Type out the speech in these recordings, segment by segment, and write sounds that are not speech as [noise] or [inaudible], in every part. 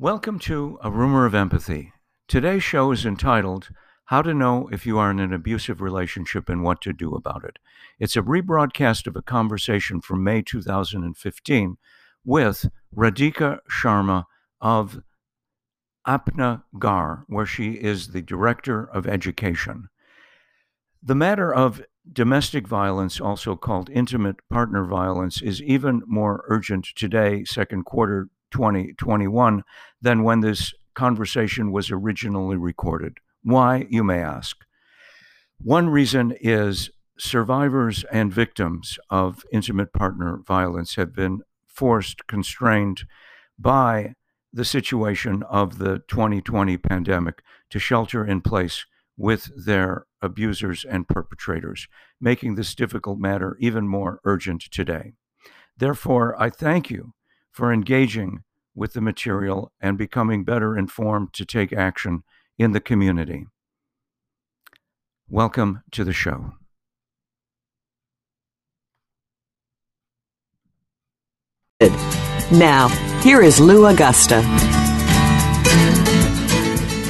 Welcome to A Rumor of Empathy. Today's show is entitled How to Know If You Are in an Abusive Relationship and What to Do About It. It's a rebroadcast of a conversation from May 2015 with Radhika Sharma of Apna Ghar, where she is the Director of Education. The matter of domestic violence, also called intimate partner violence, is even more urgent today, second quarter 2021, than when this conversation was originally recorded. Why, you may ask? One reason is survivors and victims of intimate partner violence have been forced, constrained by the situation of the 2020 pandemic to shelter in place with their abusers and perpetrators, making this difficult matter even more urgent today. Therefore, I thank you for engaging with the material and becoming better informed to take action in the community. Welcome to the show. Now, here is Lou Agosta.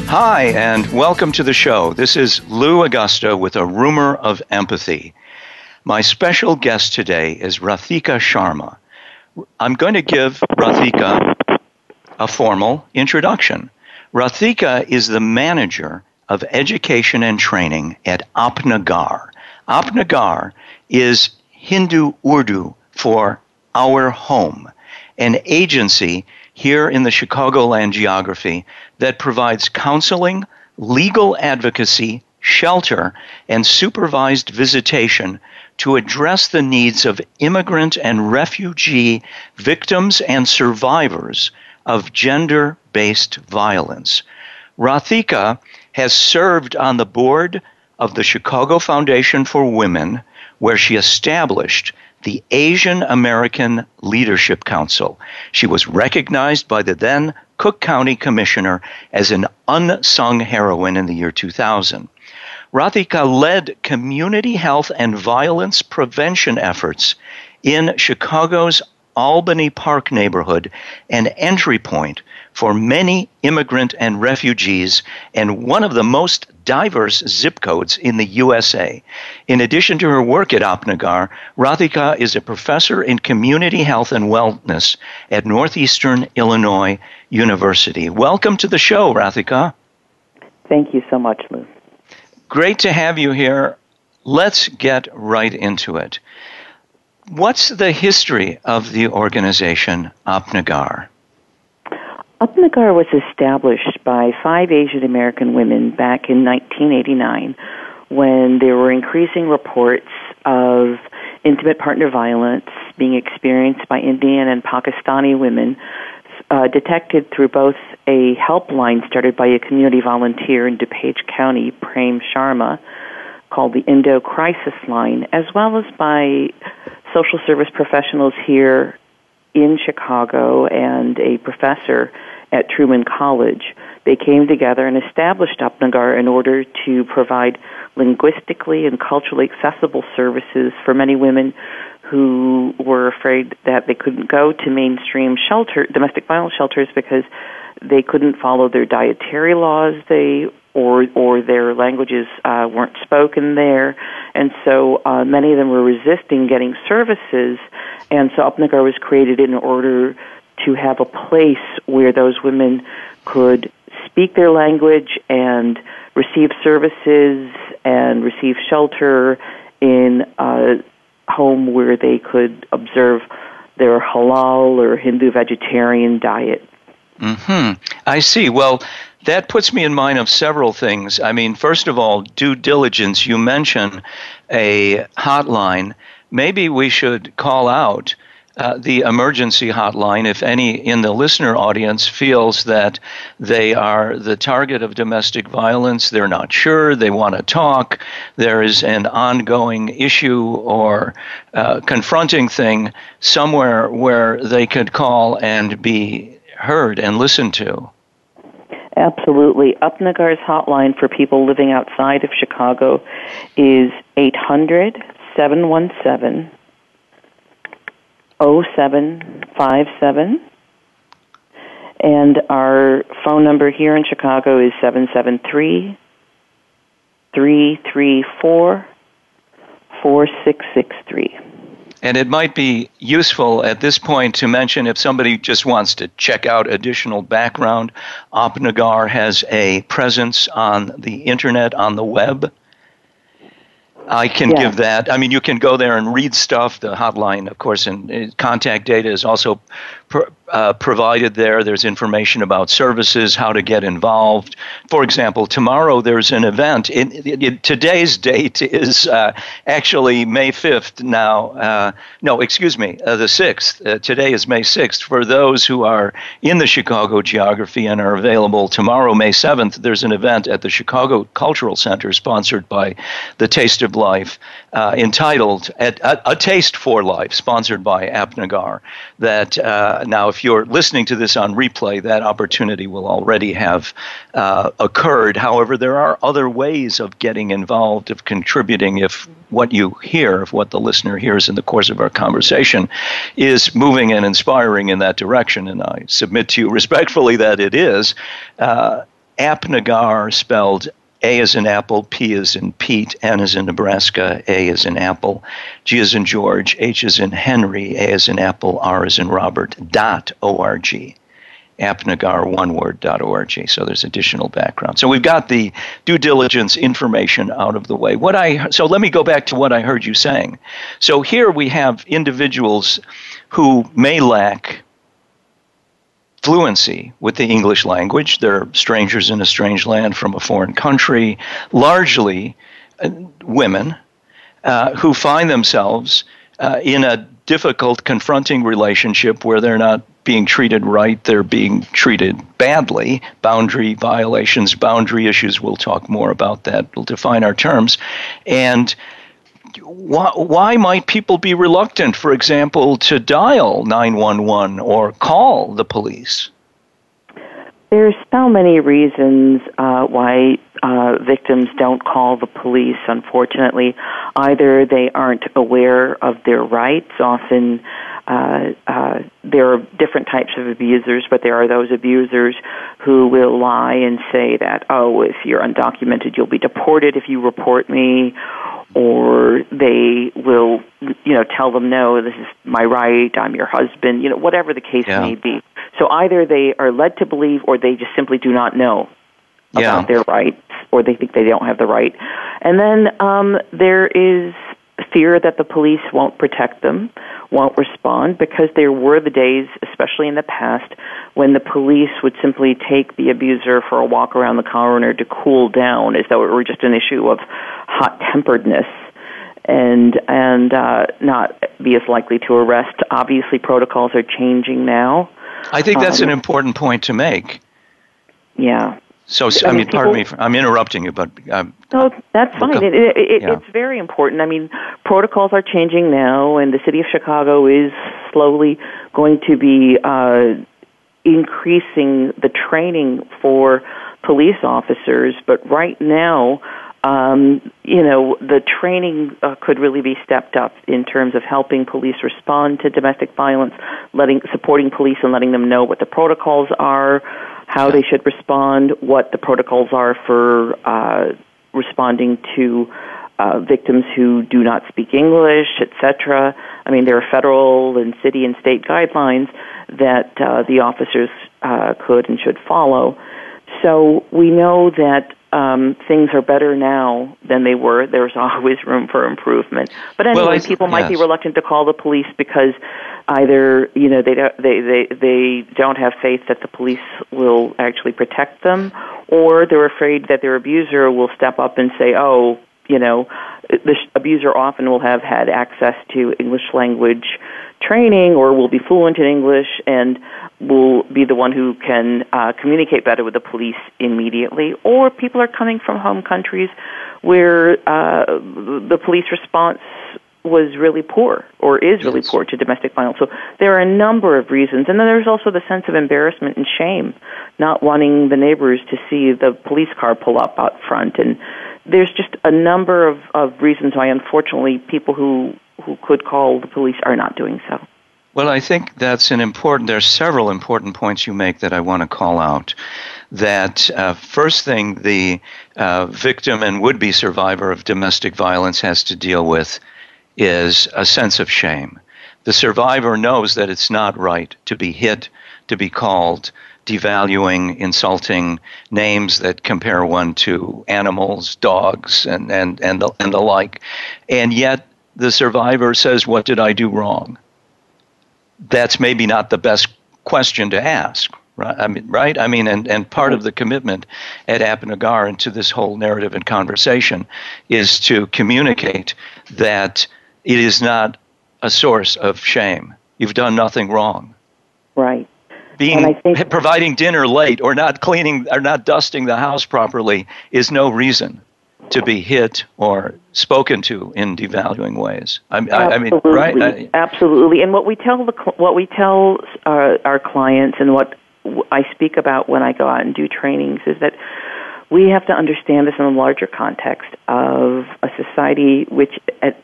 Hi, and welcome to the show. This is Lou Agosta with a rumor of empathy. My special guest today is Radhika Sharma. I'm going to give Radhika a formal introduction. Radhika is the manager of education and training at Apna Ghar. Apna Ghar is Hindu Urdu for our home, an agency here in the Chicagoland geography that provides counseling, legal advocacy, shelter, and supervised visitation to address the needs of immigrant and refugee victims and survivors of gender based violence. Radhika has served on the board of the Chicago Foundation for Women, where she established the Asian American Leadership Council. She was recognized by the then Cook County Commissioner as an unsung heroine in the year 2000. Radhika led community health and violence prevention efforts in Chicago's Albany Park neighborhood an entry point for many immigrant and refugees and one of the most diverse zip codes in the USA. In addition to her work at Apna Ghar, Radhika is a professor in community health and wellness at Northeastern Illinois University. Welcome to the show, Radhika. Thank you so much, Lou. Great to have you here. Let's get right into it. What's the history of the organization? Apna Ghar was established by five Asian American women back in 1989 when there were increasing reports of intimate partner violence being experienced by Indian and Pakistani women, uh, detected through both a helpline started by a community volunteer in DuPage County, Prem Sharma, called the Indo Crisis Line, as well as by social service professionals here in Chicago and a professor at Truman College. They came together and established Apna Ghar in order to provide linguistically and culturally accessible services for many women who were afraid that they couldn't go to mainstream shelter domestic violence shelters because they couldn't follow their dietary laws they or or their languages uh, weren't spoken there, and so uh, many of them were resisting getting services, and so Apna Ghar was created in order to have a place where those women could speak their language and receive services and receive shelter in a home where they could observe their halal or Hindu vegetarian diet. Hmm. I see. Well, that puts me in mind of several things. I mean, first of all, due diligence. You mention a hotline. Maybe we should call out uh, the emergency hotline if any in the listener audience feels that they are the target of domestic violence, they're not sure, they want to talk, there is an ongoing issue or uh, confronting thing somewhere where they could call and be heard and listened to. Absolutely. Apna Ghar's hotline for people living outside of Chicago is 800 717 0757. And our phone number here in Chicago is 773 334 4663. And it might be useful at this point to mention if somebody just wants to check out additional background, Apna Ghar has a presence on the internet, on the web. I can yeah. give that. I mean, you can go there and read stuff. The hotline, of course, and uh, contact data is also uh, provided there. There's information about services, how to get involved. For example, tomorrow there's an event. In, in, in today's date is uh, actually May 5th now. Uh, no, excuse me, uh, the 6th. Uh, today is May 6th. For those who are in the Chicago geography and are available tomorrow, May 7th, there's an event at the Chicago Cultural Center sponsored by the Taste of Life entitled a, a, Taste for Life, sponsored by Apna Ghar. That now, if you're listening to this on replay, that opportunity will already have uh, occurred. However, there are other ways of getting involved, of contributing if what you hear, if what the listener hears in the course of our conversation is moving and inspiring in that direction. And I submit to you [laughs] respectfully that it is. Uh, Apna Ghar, spelled a is in Apple, P is in Pete, N is in Nebraska, A is in Apple, G is in George, H is in Henry, A is in Apple, R is in Robert, dot O-R-G. apnaghar So there's additional background. So we've got the due diligence information out of the way. What I so let me go back to what I heard you saying. So here we have individuals who may lack fluency with the English language. They're strangers in a strange land from a foreign country, largely uh, women uh, who find themselves uh, in a difficult, confronting relationship where they're not being treated right, they're being treated badly. Boundary violations, boundary issues, we'll talk more about that. We'll define our terms. And why, why might people be reluctant, for example, to dial 911 or call the police? There's so many reasons uh, why uh, victims don't call the police, unfortunately. Either they aren't aware of their rights, often uh, uh, there are different types of abusers, but there are those abusers who will lie and say that, oh, if you're undocumented, you'll be deported if you report me, or they will, you know, tell them, no, this is my right, I'm your husband, you know, whatever the case yeah. may be. So either they are led to believe or they just simply do not know yeah. about their rights or they think they don't have the right. And then um, there is fear that the police won't protect them, won't respond, because there were the days, especially in the past, when the police would simply take the abuser for a walk around the corner to cool down as though it were just an issue of hot temperedness and and uh, not be as likely to arrest. Obviously, protocols are changing now. I think that's um, an important point to make. Yeah. So, I, I mean, people, pardon me, for, I'm interrupting you, but. Um, no, that's fine. It, it, it, yeah. It's very important. I mean, protocols are changing now, and the city of Chicago is slowly going to be uh, increasing the training for police officers. But right now, um, you know, the training uh, could really be stepped up in terms of helping police respond to domestic violence, letting supporting police and letting them know what the protocols are how they should respond, what the protocols are for uh, responding to uh, victims who do not speak English, etc. I mean, there are federal and city and state guidelines that uh, the officers uh, could and should follow. So we know that um, things are better now than they were. There's [laughs] always room for improvement. But anyway, well, people might yes. be reluctant to call the police because either you know they don't they, they they don't have faith that the police will actually protect them, or they're afraid that their abuser will step up and say, "Oh, you know, the abuser often will have had access to English language training or will be fluent in English and will be the one who can uh, communicate better with the police immediately. Or people are coming from home countries where uh, the police response was really poor or is really yes. poor to domestic violence. So there are a number of reasons. And then there's also the sense of embarrassment and shame, not wanting the neighbors to see the police car pull up out front. And there's just a number of, of reasons why, unfortunately, people who, who could call the police are not doing so. Well, I think that's an important, there are several important points you make that I want to call out. That uh, first thing the uh, victim and would be survivor of domestic violence has to deal with is a sense of shame. The survivor knows that it's not right to be hit, to be called devaluing, insulting names that compare one to animals, dogs, and, and, and, the, and the like. And yet the survivor says, What did I do wrong? That's maybe not the best question to ask. Right, I mean, right. I mean, and, and part of the commitment at Apna Ghar and to this whole narrative and conversation is to communicate that it is not a source of shame. You've done nothing wrong. Right being think, providing dinner late or not cleaning or not dusting the house properly is no reason to be hit or spoken to in devaluing ways. I, I, I mean, right? I, absolutely. And what we tell the what we tell our, our clients and what I speak about when I go out and do trainings is that we have to understand this in a larger context of a society which at,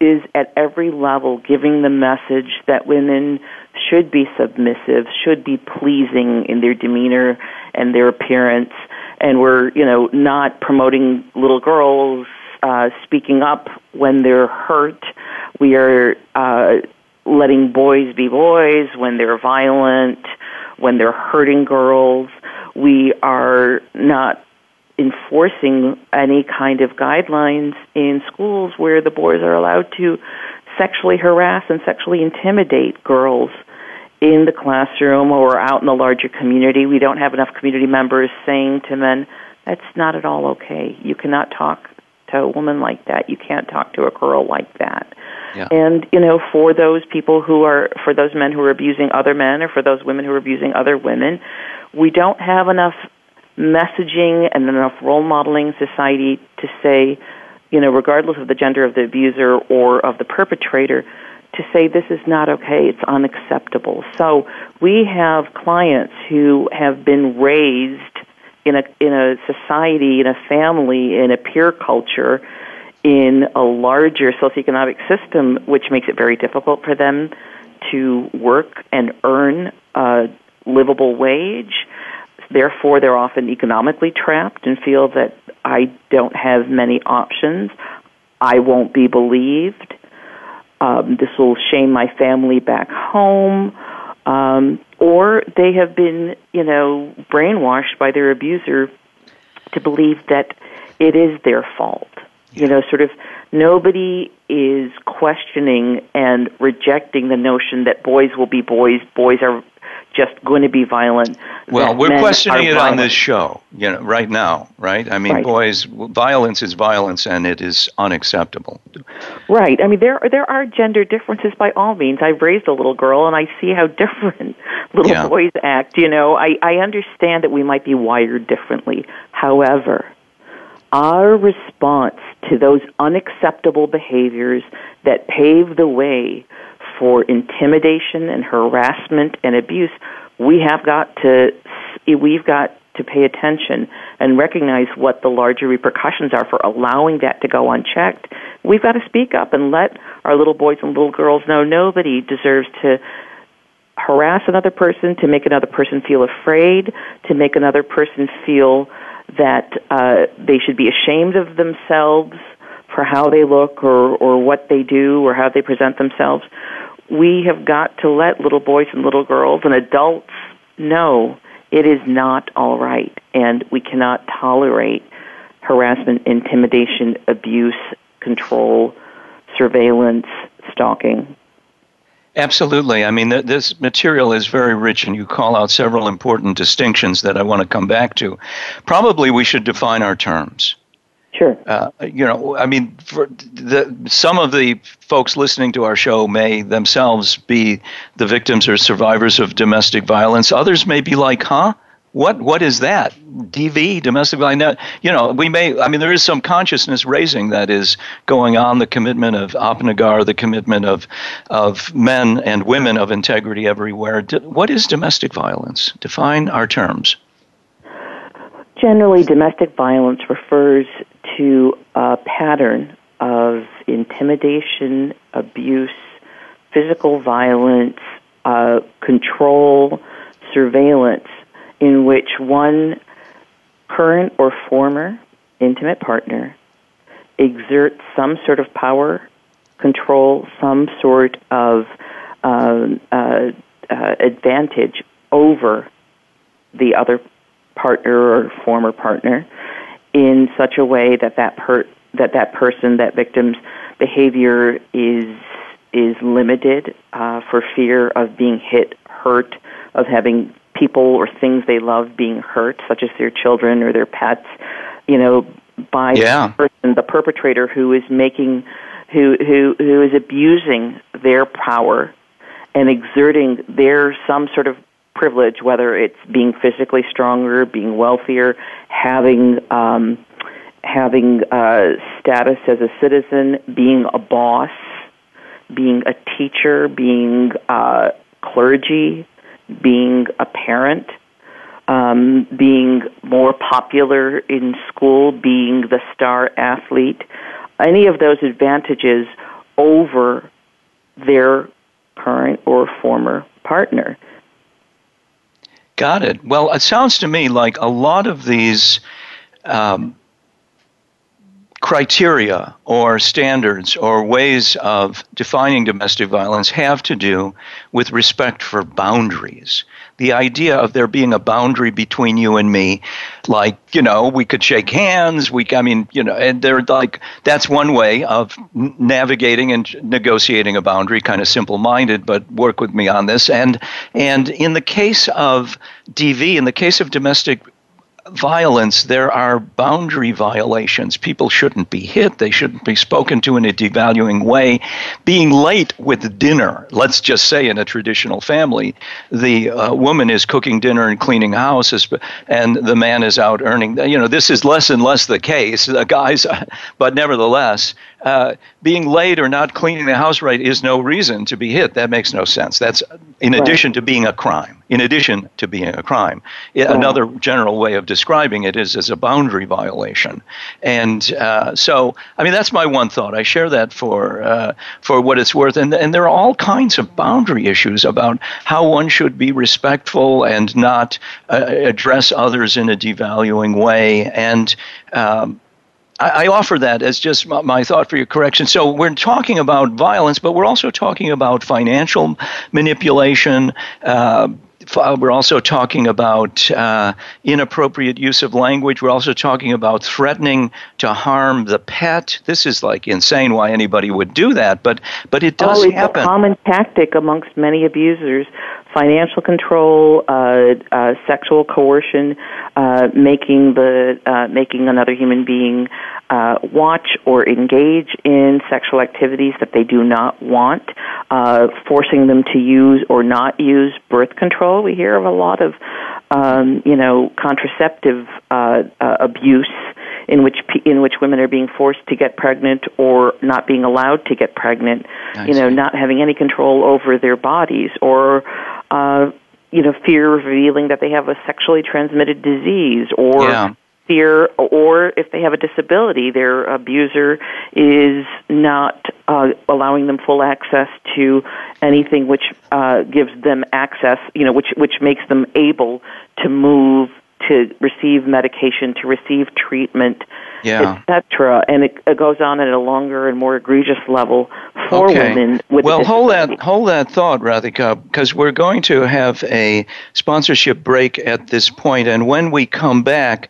is at every level giving the message that women should be submissive, should be pleasing in their demeanor and their appearance, and we're you know not promoting little girls uh, speaking up when they're hurt. We are uh, letting boys be boys when they're violent, when they're hurting girls. We are not enforcing any kind of guidelines in schools where the boys are allowed to sexually harass and sexually intimidate girls in the classroom or out in the larger community. We don't have enough community members saying to men, that's not at all okay. You cannot talk to a woman like that. You can't talk to a girl like that. Yeah. And, you know, for those people who are, for those men who are abusing other men or for those women who are abusing other women, we don't have enough messaging and enough role modeling society to say, you know, regardless of the gender of the abuser or of the perpetrator, to say this is not okay, it's unacceptable. So we have clients who have been raised in a in a society, in a family, in a peer culture, in a larger socioeconomic system, which makes it very difficult for them to work and earn a livable wage. Therefore, they're often economically trapped and feel that I don't have many options. I won't be believed um, this will shame my family back home, um, or they have been, you know, brainwashed by their abuser to believe that it is their fault. You know, sort of nobody is questioning and rejecting the notion that boys will be boys, boys are just going to be violent. Well, we're questioning it violent. on this show, you know, right now, right? I mean, right. boys, violence is violence, and it is unacceptable. Right. I mean, there there are gender differences by all means. I've raised a little girl, and I see how different [laughs] little yeah. boys act. You know, I I understand that we might be wired differently. However, our response to those unacceptable behaviors that pave the way for intimidation and harassment and abuse, we have got to we've got to pay attention and recognize what the larger repercussions are for allowing that to go unchecked. We've got to speak up and let our little boys and little girls know nobody deserves to harass another person, to make another person feel afraid, to make another person feel that uh, they should be ashamed of themselves for how they look or, or what they do or how they present themselves we have got to let little boys and little girls and adults know it is not all right and we cannot tolerate harassment, intimidation, abuse, control, surveillance, stalking. Absolutely. I mean, th- this material is very rich, and you call out several important distinctions that I want to come back to. Probably we should define our terms. Sure. Uh, you know, I mean, for the, some of the folks listening to our show may themselves be the victims or survivors of domestic violence. Others may be like, huh? What what is that? DV, domestic violence. You know, we may. I mean, there is some consciousness raising that is going on. The commitment of Apna Ghar, the commitment of of men and women of integrity everywhere. What is domestic violence? Define our terms. Generally, domestic violence refers to a pattern of intimidation, abuse, physical violence, uh, control, surveillance, in which one current or former intimate partner exerts some sort of power, control, some sort of um, uh, uh, advantage over the other partner or former partner in such a way that that per- that that person, that victim's behavior is is limited uh, for fear of being hit, hurt, of having people or things they love being hurt, such as their children or their pets, you know, by yeah. the person, the perpetrator who is making, who who who is abusing their power and exerting their some sort of privilege, whether it's being physically stronger, being wealthier, having um, having uh, status as a citizen, being a boss, being a teacher, being uh, clergy, being a parent, um, being more popular in school, being the star athlete, any of those advantages over their current or former partner. Got it. Well, it sounds to me like a lot of these um, criteria or standards or ways of defining domestic violence have to do with respect for boundaries. The idea of there being a boundary between you and me, like, you know, we could shake hands, we, I mean, you know, and they're like, that's one way of navigating and negotiating a boundary, kind of simple minded, but work with me on this. And, and in the case of DV, in the case of domestic violence, there are boundary violations. People shouldn't be hit. They shouldn't be spoken to in a devaluing way. Being late with dinner, let's just say in a traditional family, the uh, woman is cooking dinner and cleaning houses, and the man is out earning. You know, this is less and less the case. The guys, [laughs] but nevertheless, uh, being late or not cleaning the house right is no reason to be hit. That makes no sense. That's in right. addition to being a crime. In addition to being a crime, right. another general way of describing it is as a boundary violation. And uh, so, I mean, that's my one thought. I share that for uh, for what it's worth. And and there are all kinds of boundary issues about how one should be respectful and not uh, address others in a devaluing way. And um, I, offer that as just my, thought for your correction. So we're talking about violence, but we're also talking about financial manipulation. Uh, we're also talking about uh, inappropriate use of language. We're also talking about threatening to harm the pet. This is like insane. Why anybody would do that? But but it does oh, it's happen. a common tactic amongst many abusers financial control, uh, uh, sexual coercion, uh, making the uh, making another human being uh, watch or engage in sexual activities that they do not want, uh, forcing them to use or not use birth control. We hear of a lot of um, you know contraceptive uh, uh, abuse in which in which women are being forced to get pregnant or not being allowed to get pregnant, I you know, see. not having any control over their bodies or uh, you know, fear of revealing that they have a sexually transmitted disease or yeah. Fear, or if they have a disability, their abuser is not uh, allowing them full access to anything which uh, gives them access, you know, which, which makes them able to move, to receive medication, to receive treatment, yeah. etc. And it, it, goes on at a longer and more egregious level for okay. women with well, hold that hold that thought, Radhika, because we're going to have a sponsorship break at this point, and when we come back.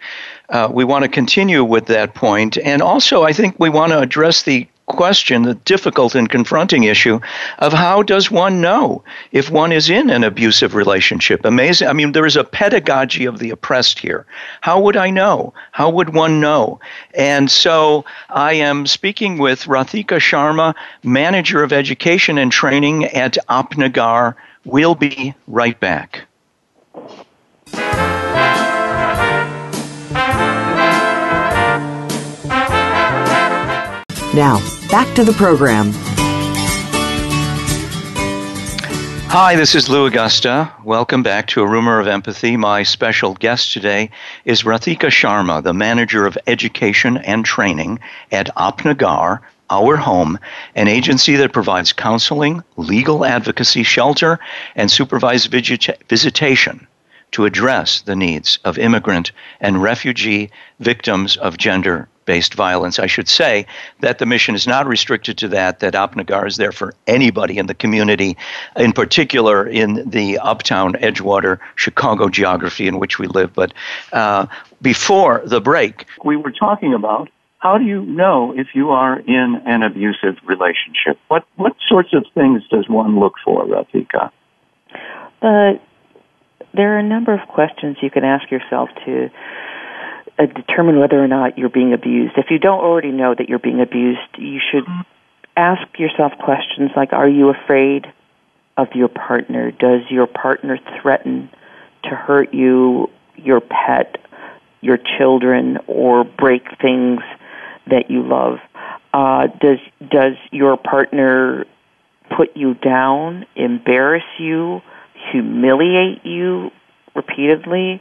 Uh, we want to continue with that point. and also I think we want to address the question, the difficult and confronting issue of how does one know if one is in an abusive relationship? Amazing. I mean, there is a pedagogy of the oppressed here. How would I know? How would one know? And so I am speaking with Radhika Sharma, Manager of Education and Training at Apna Ghar. We'll be right back. Now, back to the program. Hi, this is Lou Agosta. Welcome back to A Rumor of Empathy. My special guest today is Radhika Sharma, the Manager of Education and Training at Apna Ghar, Our Home, an agency that provides counseling, legal advocacy, shelter, and supervised visitation to address the needs of immigrant and refugee victims of gender based violence. I should say that the mission is not restricted to that, that Apna Ghar is there for anybody in the community, in particular in the uptown Edgewater, Chicago geography in which we live. But uh, before the break, we were talking about how do you know if you are in an abusive relationship? What, what sorts of things does one look for, Radhika? Uh, there are a number of questions you can ask yourself to uh, determine whether or not you're being abused. If you don't already know that you're being abused, you should ask yourself questions like Are you afraid of your partner? Does your partner threaten to hurt you, your pet, your children, or break things that you love? Uh, does does your partner put you down, embarrass you, humiliate you repeatedly?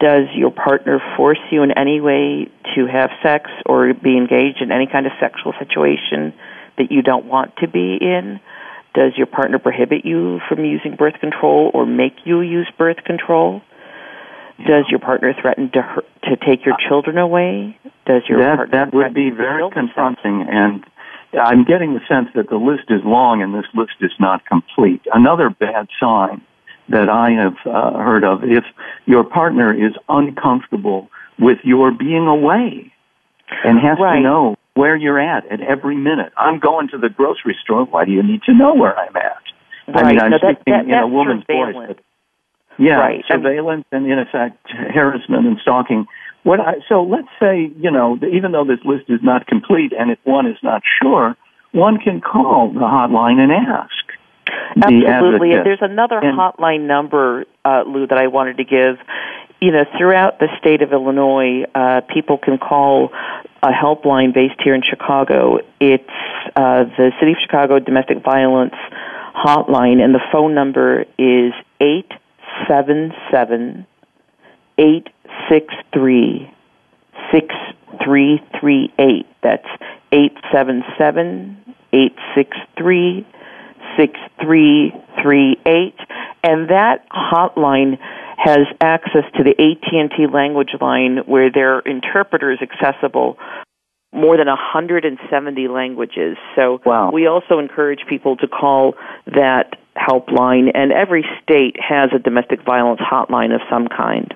Does your partner force you in any way to have sex or be engaged in any kind of sexual situation that you don't want to be in? Does your partner prohibit you from using birth control or make you use birth control? Does your partner threaten to hurt, to take your uh, children away? Does your that, partner that would be very confronting and I'm getting the sense that the list is long and this list is not complete. Another bad sign that I have uh, heard of if your partner is uncomfortable with your being away and has right. to know where you're at at every minute. I'm going to the grocery store. Why do you need to know where I'm at? Right. I mean, I'm no, that, speaking that, in a woman's voice. But, yeah, right. surveillance and in effect harassment and stalking. What I, so let's say you know even though this list is not complete and if one is not sure, one can call the hotline and ask. Absolutely. And there's another and, hotline number, uh, Lou, that I wanted to give. You know, throughout the state of Illinois, uh, people can call a helpline based here in Chicago. It's uh, the City of Chicago Domestic Violence Hotline, and the phone number is 877 863 6338. That's 877 863 6338 and that hotline has access to the AT&T language line where their interpreter is accessible more than 170 languages. So wow. we also encourage people to call that helpline and every state has a domestic violence hotline of some kind.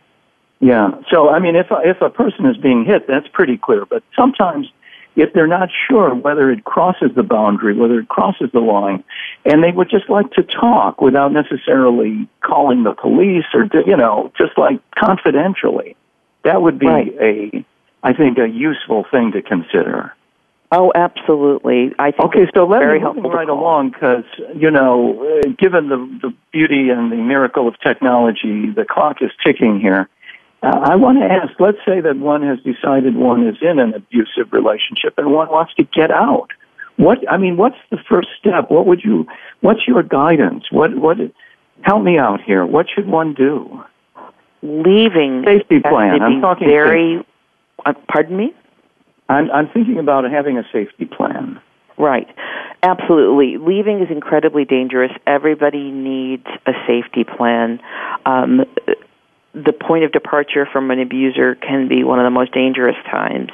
Yeah. So I mean if a, if a person is being hit that's pretty clear, but sometimes if they're not sure whether it crosses the boundary, whether it crosses the line, and they would just like to talk without necessarily calling the police or, you know, just like confidentially. That would be right. a, I think, a useful thing to consider. Oh, absolutely. I think okay, so let very me move right along because you know, uh, given the the beauty and the miracle of technology, the clock is ticking here. Uh, I want to ask, let's say that one has decided one is in an abusive relationship and one wants to get out. What, I mean, what's the first step? What would you, what's your guidance? What, what, help me out here. What should one do? Leaving. Safety plan. I'm talking very, uh, pardon me? I'm, I'm thinking about having a safety plan. Right. Absolutely. Leaving is incredibly dangerous. Everybody needs a safety plan. Um, the point of departure from an abuser can be one of the most dangerous times.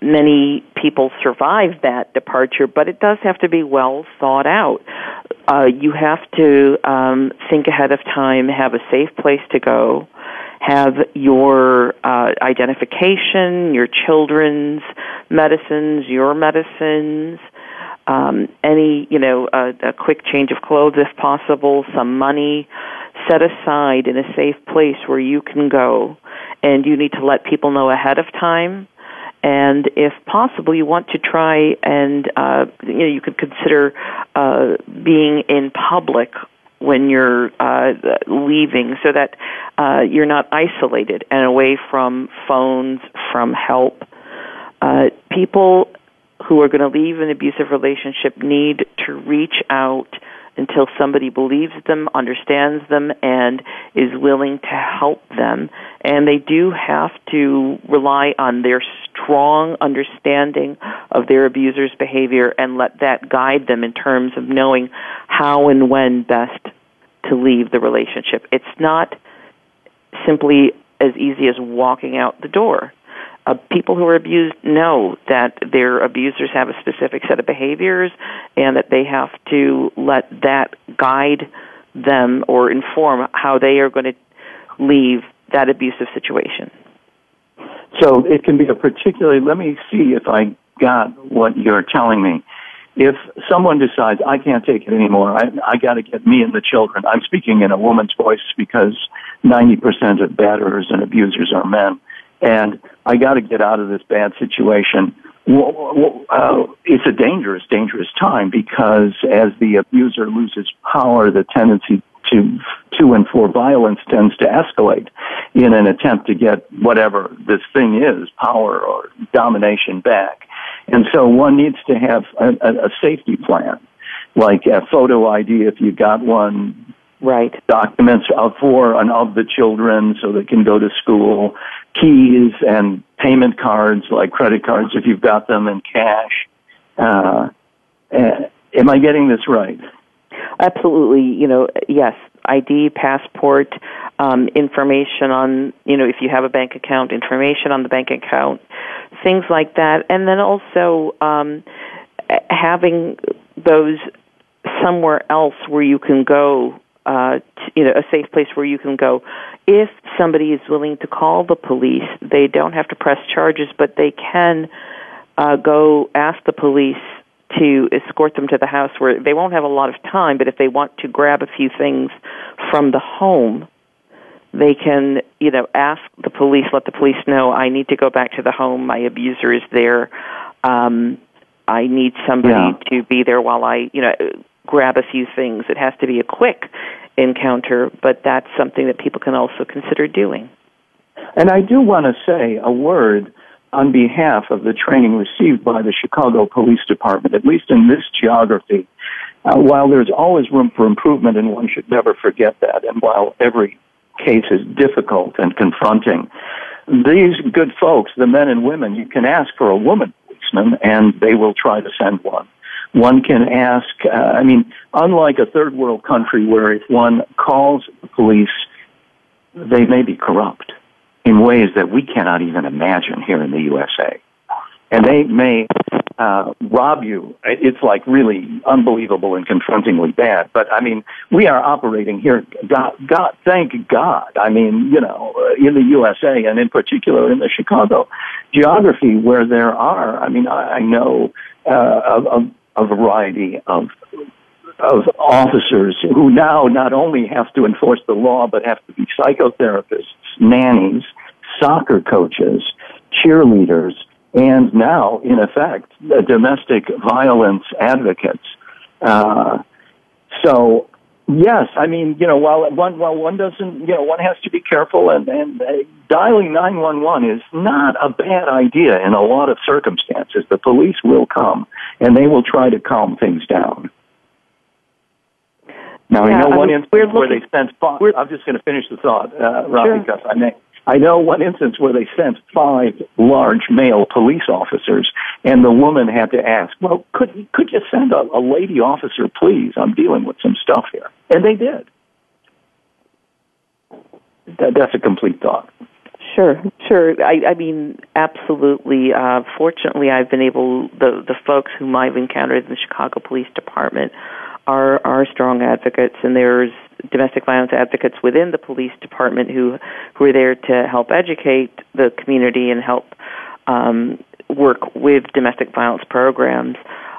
Many people survive that departure, but it does have to be well thought out. Uh, you have to um, think ahead of time, have a safe place to go, have your uh, identification, your children's medicines, your medicines, um, any, you know, a, a quick change of clothes if possible, some money set aside in a safe place where you can go. And you need to let people know ahead of time. And if possible, you want to try and, uh, you know, you could consider uh, being in public when you're uh, leaving so that uh, you're not isolated and away from phones, from help. Uh, people who are going to leave an abusive relationship need to reach out until somebody believes them, understands them, and is willing to help them. And they do have to rely on their strong understanding of their abuser's behavior and let that guide them in terms of knowing how and when best to leave the relationship. It's not simply as easy as walking out the door uh, people who are abused know that their abusers have a specific set of behaviors and that they have to let that guide them or inform how they are going to leave that abusive situation. So it can be a particularly, let me see if I got what you're telling me. If someone decides, I can't take it anymore, I, I got to get me and the children, I'm speaking in a woman's voice because 90% of batterers and abusers are men and I got to get out of this bad situation. Well, uh, it's a dangerous, dangerous time because as the abuser loses power, the tendency to to and for violence tends to escalate in an attempt to get whatever this thing is, power or domination back. And so one needs to have a, a, a safety plan, like a photo ID if you've got one, right documents for and of the children so they can go to school keys and payment cards like credit cards if you've got them in cash. Uh, uh, am i getting this right? Absolutely. You know yes id passport um, information on you know if you have a bank account information on the bank account things like that. And then also um, having those somewhere else where you can go uh, you know, a safe place where you can go. If somebody is willing to call the police, they don't have to press charges, but they can uh, go ask the police to escort them to the house where they won't have a lot of time, but if they want to grab a few things from the home, they can, you know, ask the police, let the police know, I need to go back to the home, my abuser is there. Um, I need somebody yeah. to be there while I, you know, grab a few things. It has to be a quick encounter, but that's something that people can also consider doing. And I do want to say a word on behalf of the training received by the Chicago Police Department, at least in this geography. Uh, while there's always room for improvement, and one should never forget that, and while every case is difficult and confronting, these good folks, the men and women, you can ask for a woman policeman, and they will try to send one one can ask, uh, I mean, unlike a third world country where if one calls the police, they may be corrupt in ways that we cannot even imagine here in the USA. And they may uh, rob you. It's like really unbelievable and confrontingly bad. But I mean, we are operating here. God, God, thank God. I mean, you know, in the USA and in particular in the Chicago geography where there are. I mean, I, I know uh, of, of a variety of of officers who now not only have to enforce the law but have to be psychotherapists, nannies, soccer coaches, cheerleaders, and now, in effect, domestic violence advocates. Uh, so Yes, I mean, you know, while one while one doesn't, you know, one has to be careful, and and uh, dialing nine one one is not a bad idea in a lot of circumstances. The police will come, and they will try to calm things down. Now, yeah, I know I one instance where they sent. I'm just going to finish the thought, uh, Rafi, because I may. I know one instance where they sent five large male police officers, and the woman had to ask, "Well, could could you send a, a lady officer, please? I'm dealing with some stuff here," and they did. That, that's a complete thought. Sure, sure. I, I mean, absolutely. Uh, fortunately, I've been able the the folks whom I've encountered in the Chicago Police Department are are strong advocates, and there's domestic violence advocates within the police department who who are there to help educate the community and help um, work with domestic violence programs.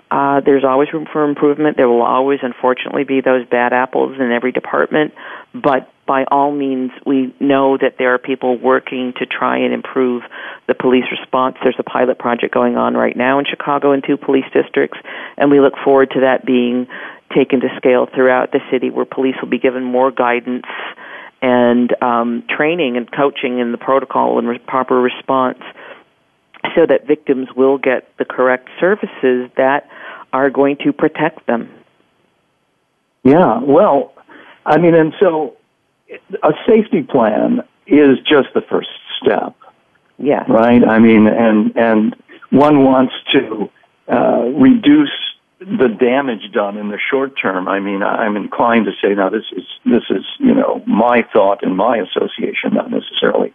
Uh, there's always room for improvement. There will always, unfortunately, be those bad apples in every department. But by all means, we know that there are people working to try and improve the police response. There's a pilot project going on right now in Chicago in two police districts, and we look forward to that being taken to scale throughout the city where police will be given more guidance and um, training and coaching in the protocol and re- proper response so that victims will get the correct services that are going to protect them. Yeah, well, I mean, and so a safety plan is just the first step. Yeah. Right. I mean, and and one wants to uh, reduce the damage done in the short term. I mean, I'm inclined to say now this is this is you know my thought and my association, not necessarily,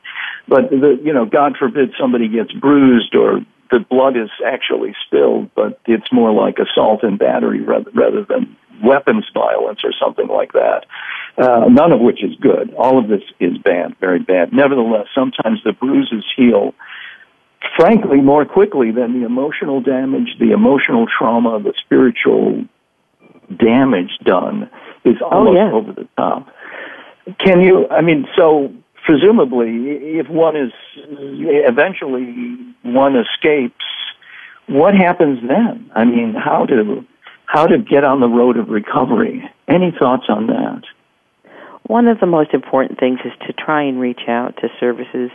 but the you know God forbid somebody gets bruised or the blood is actually spilled, but it's more like assault and battery rather rather than weapons violence or something like that. Uh, none of which is good. All of this is bad, very bad. Nevertheless, sometimes the bruises heal frankly, more quickly than the emotional damage, the emotional trauma, the spiritual damage done is oh, almost oh, yeah. over the top. Can you, I mean, so presumably, if one is, eventually one escapes, what happens then? I mean, how to, how to get on the road of recovery? Any thoughts on that? One of the most important things is to try and reach out to services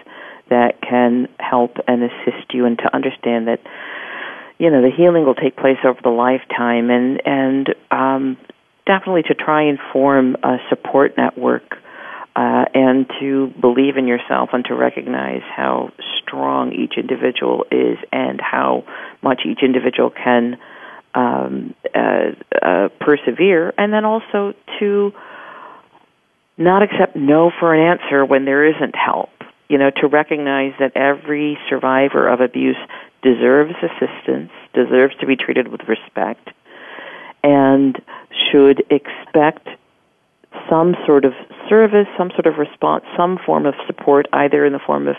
that can help and assist you and to understand that you know the healing will take place over the lifetime and and um definitely to try and form a support network uh, and to believe in yourself and to recognize how strong each individual is and how much each individual can um, uh, uh, persevere, and then also to not accept no for an answer when there isn't help you know, to recognize that every survivor of abuse deserves assistance, deserves to be treated with respect, and should expect some sort of service, some sort of response, some form of support, either in the form of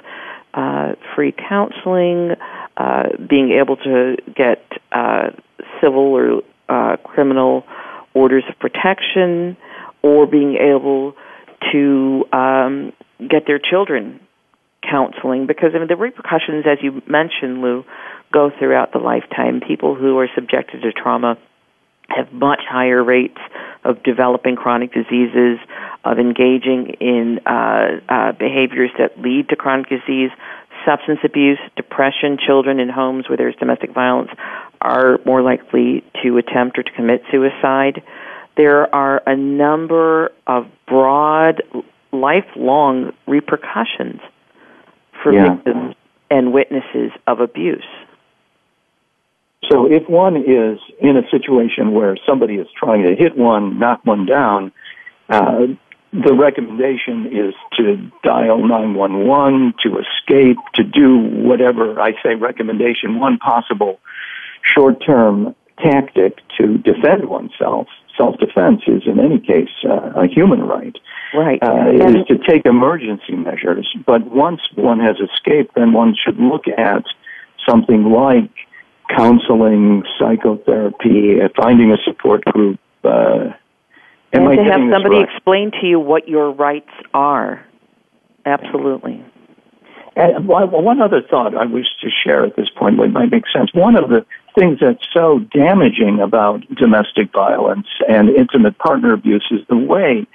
uh, free counseling, uh, being able to get uh, civil or uh, criminal orders of protection, or being able to um, get their children counseling because I mean the repercussions, as you mentioned, Lou, go throughout the lifetime. People who are subjected to trauma have much higher rates of developing chronic diseases, of engaging in uh, uh, behaviors that lead to chronic disease, substance abuse, depression. Children in homes where there's domestic violence are more likely to attempt or to commit suicide. There are a number of broad, lifelong repercussions for yeah. victims and witnesses of abuse. So if one is in a situation where somebody is trying to hit one, knock one down, uh, the recommendation is to dial 911, to escape, to do whatever I say recommendation, one possible short term tactic to defend oneself. Self defense is, in any case, uh, a human right right. uh, is to take emergency measures. But once one has escaped, then one should look at something like counseling, psychotherapy, uh, finding a support group. Uh, and to have somebody right? explain to you what your rights are. Absolutely. And one other thought I wish to share at this point, what might make sense. One of the things that's so damaging about domestic violence and intimate partner abuse is the way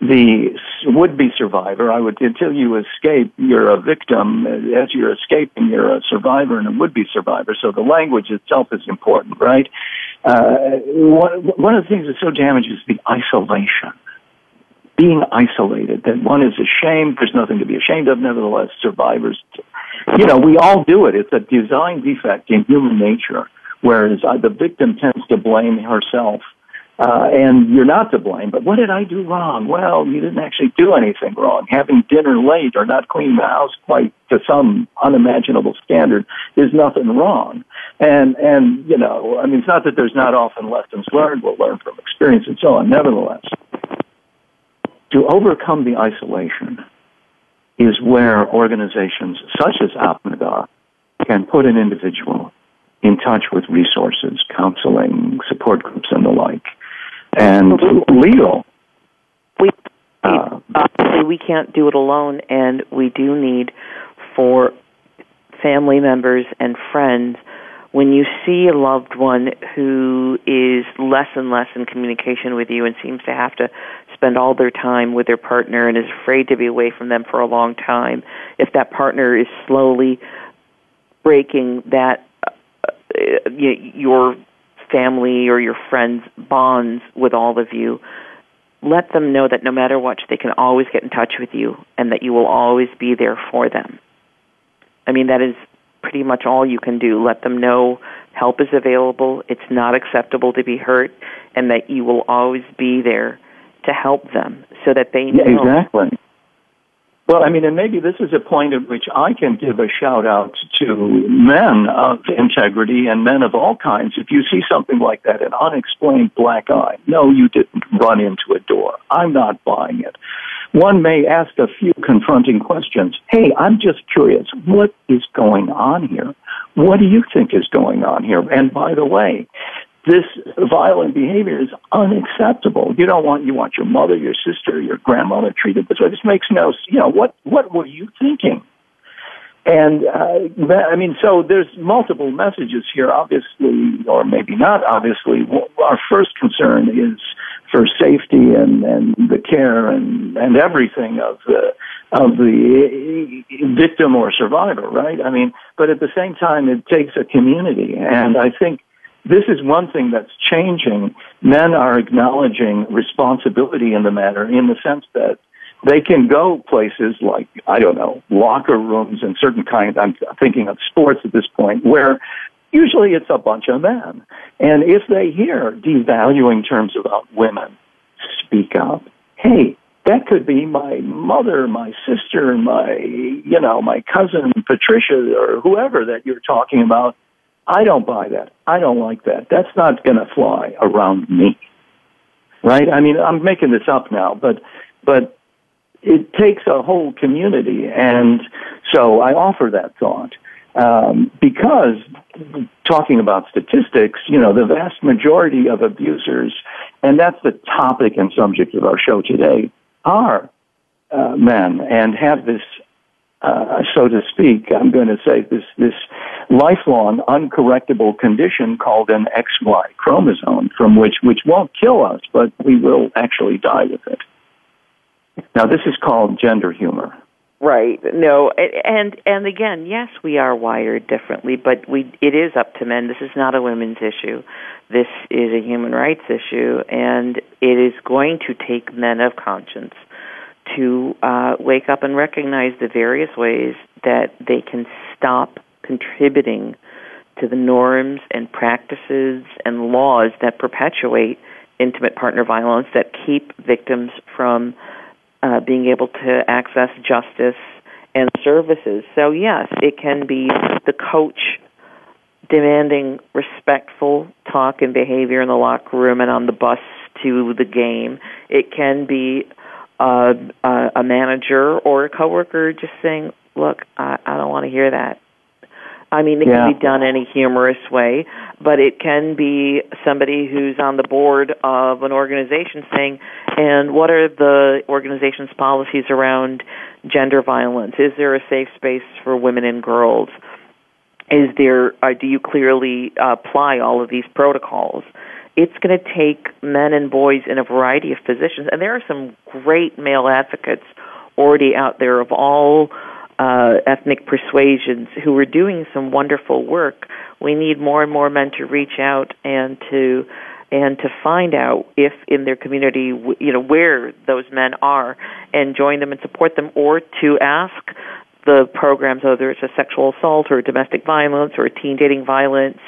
the would-be survivor, I would until you escape, you're a victim. As you're escaping, you're a survivor and a would-be survivor. So the language itself is important, right? Uh, one, one of the things that's so damaging is the isolation. Being isolated, that one is ashamed, there's nothing to be ashamed of, nevertheless, survivors, you know, we all do it. It's a design defect in human nature, whereas uh, the victim tends to blame herself uh, and you're not to blame. But what did I do wrong? Well, you didn't actually do anything wrong. Having dinner late or not cleaning the house quite to some unimaginable standard is nothing wrong. And and you know, I mean, it's not that there's not often lessons learned. We'll learn from experience and so on. Nevertheless, to overcome the isolation is where organizations such as Apna Ghar can put an individual in touch with resources, counseling, support groups, and the like and legal. We uh, obviously we can't do it alone, and we do need for family members and friends when you see a loved one who is less and less in communication with you and seems to have to spend all their time with their partner and is afraid to be away from them for a long time, if that partner is slowly breaking that uh, your family or your friends' bonds with all of you, let them know that no matter what, they can always get in touch with you and that you will always be there for them. I mean, that is pretty much all you can do. Let them know help is available, it's not acceptable to be hurt, and that you will always be there to help them so that they know. Yeah, exactly. Well, I mean, and maybe this is a point at which I can give a shout out to men of integrity and men of all kinds. If you see something like that, an unexplained black eye, no, you didn't run into a door. I'm not buying it. One may ask a few confronting questions. Hey, I'm just curious. What is going on here? What do you think is going on here? And by the way, this violent behavior is unacceptable. You don't want you want your mother, your sister, your grandmother treated this way. This makes no you know what what were you thinking? And uh, I mean, so there's multiple messages here. Obviously, or maybe not. Obviously, our first concern is for safety and and the care and and everything of the of the victim or survivor, right? I mean, but at the same time, it takes a community, and I think this is one thing that's changing. Men are acknowledging responsibility in the matter in the sense that they can go places like, I don't know, locker rooms and certain kinds, I'm thinking of sports at this point, where usually it's a bunch of men. And if they hear devaluing terms about women, speak up. Hey, that could be my mother, my sister, my, you know, my cousin Patricia or whoever that you're talking about I don't buy that. I don't like that. That's not going to fly around me. Right? I mean, I'm making this up now, but, but it takes a whole community. And so I offer that thought. Um, because talking about statistics, you know, the vast majority of abusers, and that's the topic and subject of our show today, are uh, men and have this uh, so to speak, I'm going to say this this lifelong uncorrectable condition called an XY chromosome, from which which won't kill us, but we will actually die with it. Now, this is called gender humor. Right. No, and and again, yes, we are wired differently, but we it is up to men. This is not a women's issue. This is a human rights issue, and it is going to take men of conscience to uh, wake up and recognize the various ways that they can stop contributing to the norms and practices and laws that perpetuate intimate partner violence that keep victims from uh, being able to access justice and services. So, yes, it can be the coach demanding respectful talk and behavior in the locker room and on the bus to the game. It can be uh, a manager or a coworker just saying, "Look, I, I don't want to hear that." I mean, it yeah. can be done in a humorous way, but it can be somebody who's on the board of an organization saying, "And what are the organization's policies around gender violence? Is there a safe space for women and girls?" Is there? Uh, do you clearly uh, apply all of these protocols? It's going to take men and boys in a variety of positions, and there are some great male advocates already out there of all uh, ethnic persuasions who are doing some wonderful work. We need more and more men to reach out and to and to find out if in their community, you know, where those men are, and join them and support them, or to ask the programs, whether it's a sexual assault or domestic violence or teen dating violence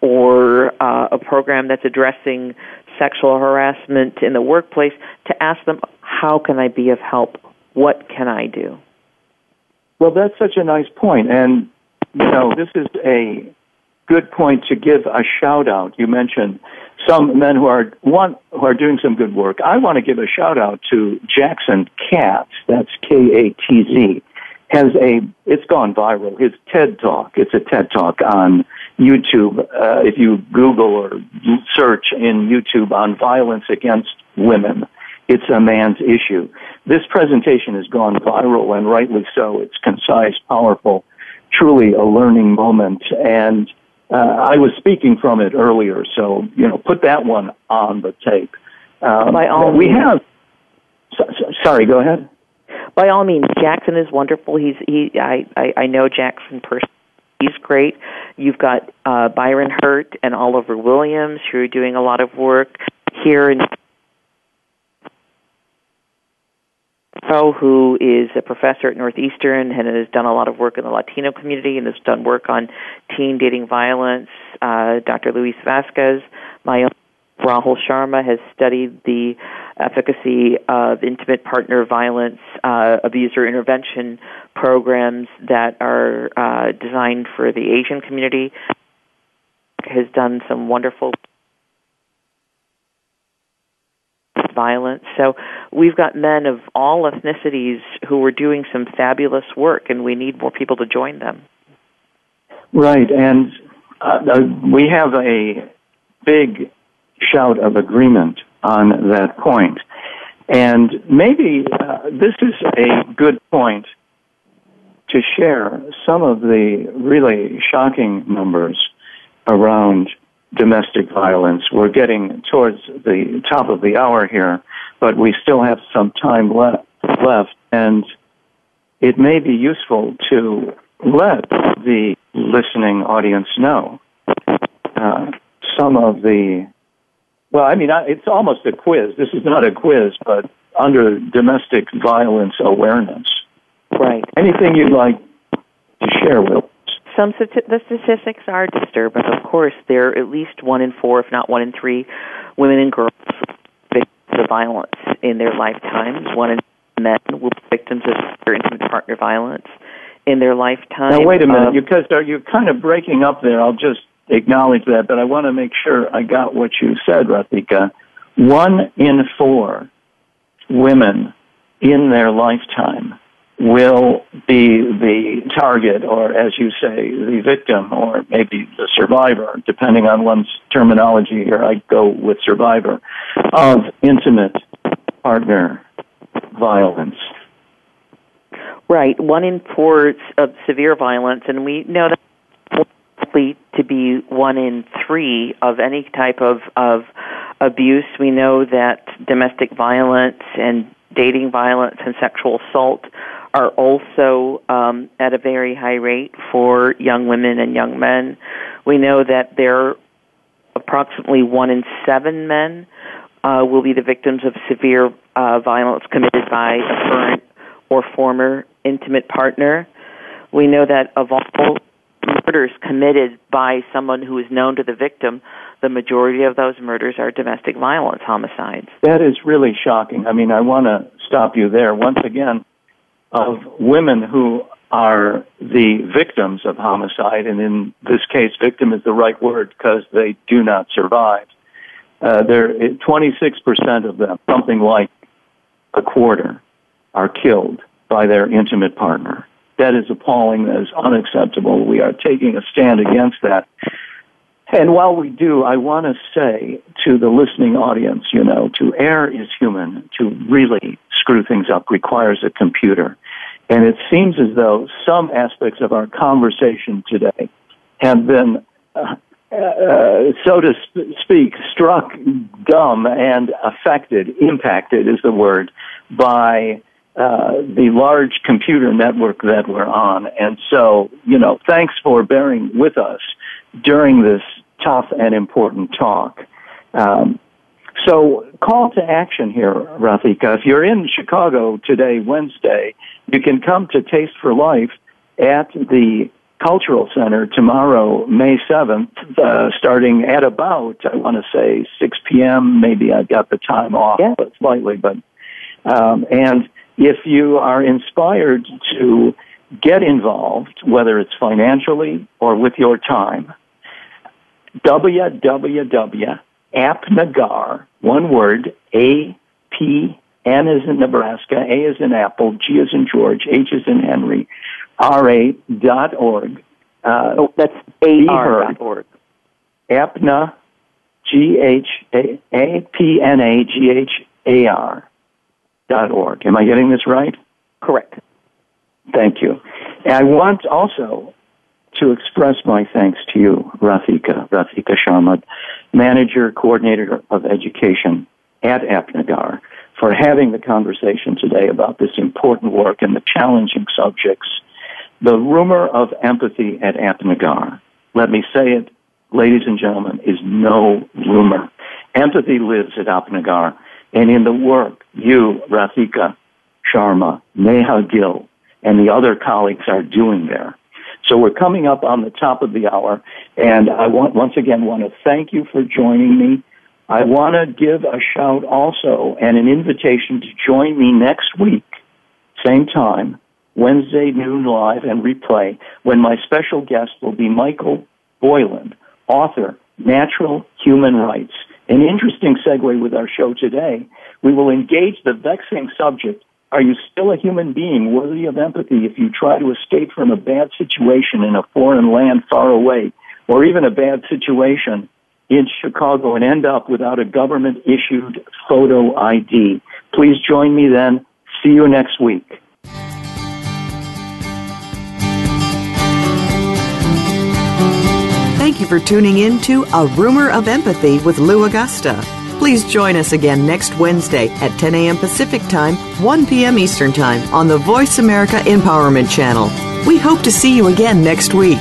or uh, a program that's addressing sexual harassment in the workplace to ask them, how can I be of help? What can I do? Well, that's such a nice point. And, you know, this is a good point to give a shout out. You mentioned some men who are one who are doing some good work. I want to give a shout out to Jackson Katz. That's K A T Z. Has a it's gone viral. His TED talk. It's a TED talk on YouTube, uh, if you Google or search in YouTube on violence against women, it's a man's issue. This presentation has gone viral and rightly so. It's concise, powerful, truly a learning moment. And uh, I was speaking from it earlier, so you know, put that one on the tape. Um, By all we means. have. So, so, sorry, go ahead. By all means, Jackson is wonderful. He's he. I I, I know Jackson personally He's great. You've got uh, Byron Hurt and Oliver Williams who are doing a lot of work here in who is a professor at Northeastern and has done a lot of work in the Latino community and has done work on teen dating violence. Uh, Dr. Luis Vasquez, my own Rahul Sharma has studied the efficacy of intimate partner violence uh, abuser intervention programs that are uh, designed for the Asian community. Has done some wonderful violence. So we've got men of all ethnicities who are doing some fabulous work, and we need more people to join them. Right, and uh, we have a big shout of agreement on that point. And maybe uh, this is a good point to share some of the really shocking numbers around domestic violence. We're getting towards the top of the hour here, but we still have some time le- left, and it may be useful to let the listening audience know uh, some of the well, I mean, it's almost a quiz. This is not a quiz, but under domestic violence awareness. Right. Anything you'd like to share with us? Some the statistics are disturbing. Of course, there are at least one in four, if not one in three, women and girls victims of violence in their lifetimes. One in men will be victims of their intimate partner violence in their lifetime. Now, wait a minute, because are you uh, kind of breaking up there? I'll just acknowledge that, but I want to make sure I got what you said, Radhika. One in four women in their lifetime will be the target, or as you say, the victim, or maybe the survivor, depending on one's terminology here. I go with survivor of intimate partner violence. Right, one in four of severe violence, and we know that likely to be one in three of any type of, of abuse. We know that domestic violence and dating violence and sexual assault are also um, at a very high rate for young women and young men. We know that there approximately one in seven men uh, will be the victims of severe uh, violence committed by a current or former intimate partner. We know that of all murders committed by someone who is known to the victim, the majority of those murders are domestic violence homicides. That is really shocking. I mean, I want to stop you there. Once again, of women who are the victims of homicide, and in this case, victim is the right word because they do not survive. Uh, there, 26% of them, something like a quarter, are killed by their intimate partner. That is appalling. That is unacceptable. We are taking a stand against that. And while we do, I want to say to the listening audience, you know, to err is human. To really screw things up requires a computer. And it seems as though some aspects of our conversation today have been, uh, uh, so to sp- speak, struck dumb and affected, impacted is the word, by uh, the large computer network that we're on. And so, you know, thanks for bearing with us during this tough and important talk. Um, so, call to action here, Radhika. If you're in Chicago today, Wednesday, you can come to Taste for Life at the Cultural Center tomorrow, May 7th, uh, starting at about, I want to say, 6 p.m. Maybe I got the time off yeah. but slightly, but, um, and if you are inspired to get involved, whether it's financially or with your time, www.apnaghar, one word, A P N is in Nebraska, A is in Apple, G is in George, H is in Henry, R A dot org. Uh, oh, that's A R dot org. APNA, G H A P N A G H A R org. Am I getting this right? Correct. Thank you. And I want also to express my thanks to you, Radhika, Radhika Sharma, Manager, Coordinator of Education at Apna Ghar, for having the conversation today about this important work and the challenging subjects. The rumor of empathy at Apna Ghar, let me say it, ladies and gentlemen, is no rumor. Empathy lives at Apna Ghar and in the work you, Radhika Sharma, Neha Gill, and the other colleagues are doing there. So we're coming up on the top of the hour, and I want, once again want to thank you for joining me. I want to give a shout also and an invitation to join me next week, same time, Wednesday noon live and replay, when my special guest will be Michael Boylan, author, Natural Human Rights. An interesting segue with our show today. We will engage the vexing subject are you still a human being worthy of empathy if you try to escape from a bad situation in a foreign land far away, or even a bad situation in Chicago and end up without a government issued photo ID? Please join me then. See you next week. You for tuning in to A Rumor of Empathy with Lou Agosta. Please join us again next Wednesday at 10 a.m. Pacific Time, 1 p.m. Eastern Time on the Voice America Empowerment Channel. We hope to see you again next week.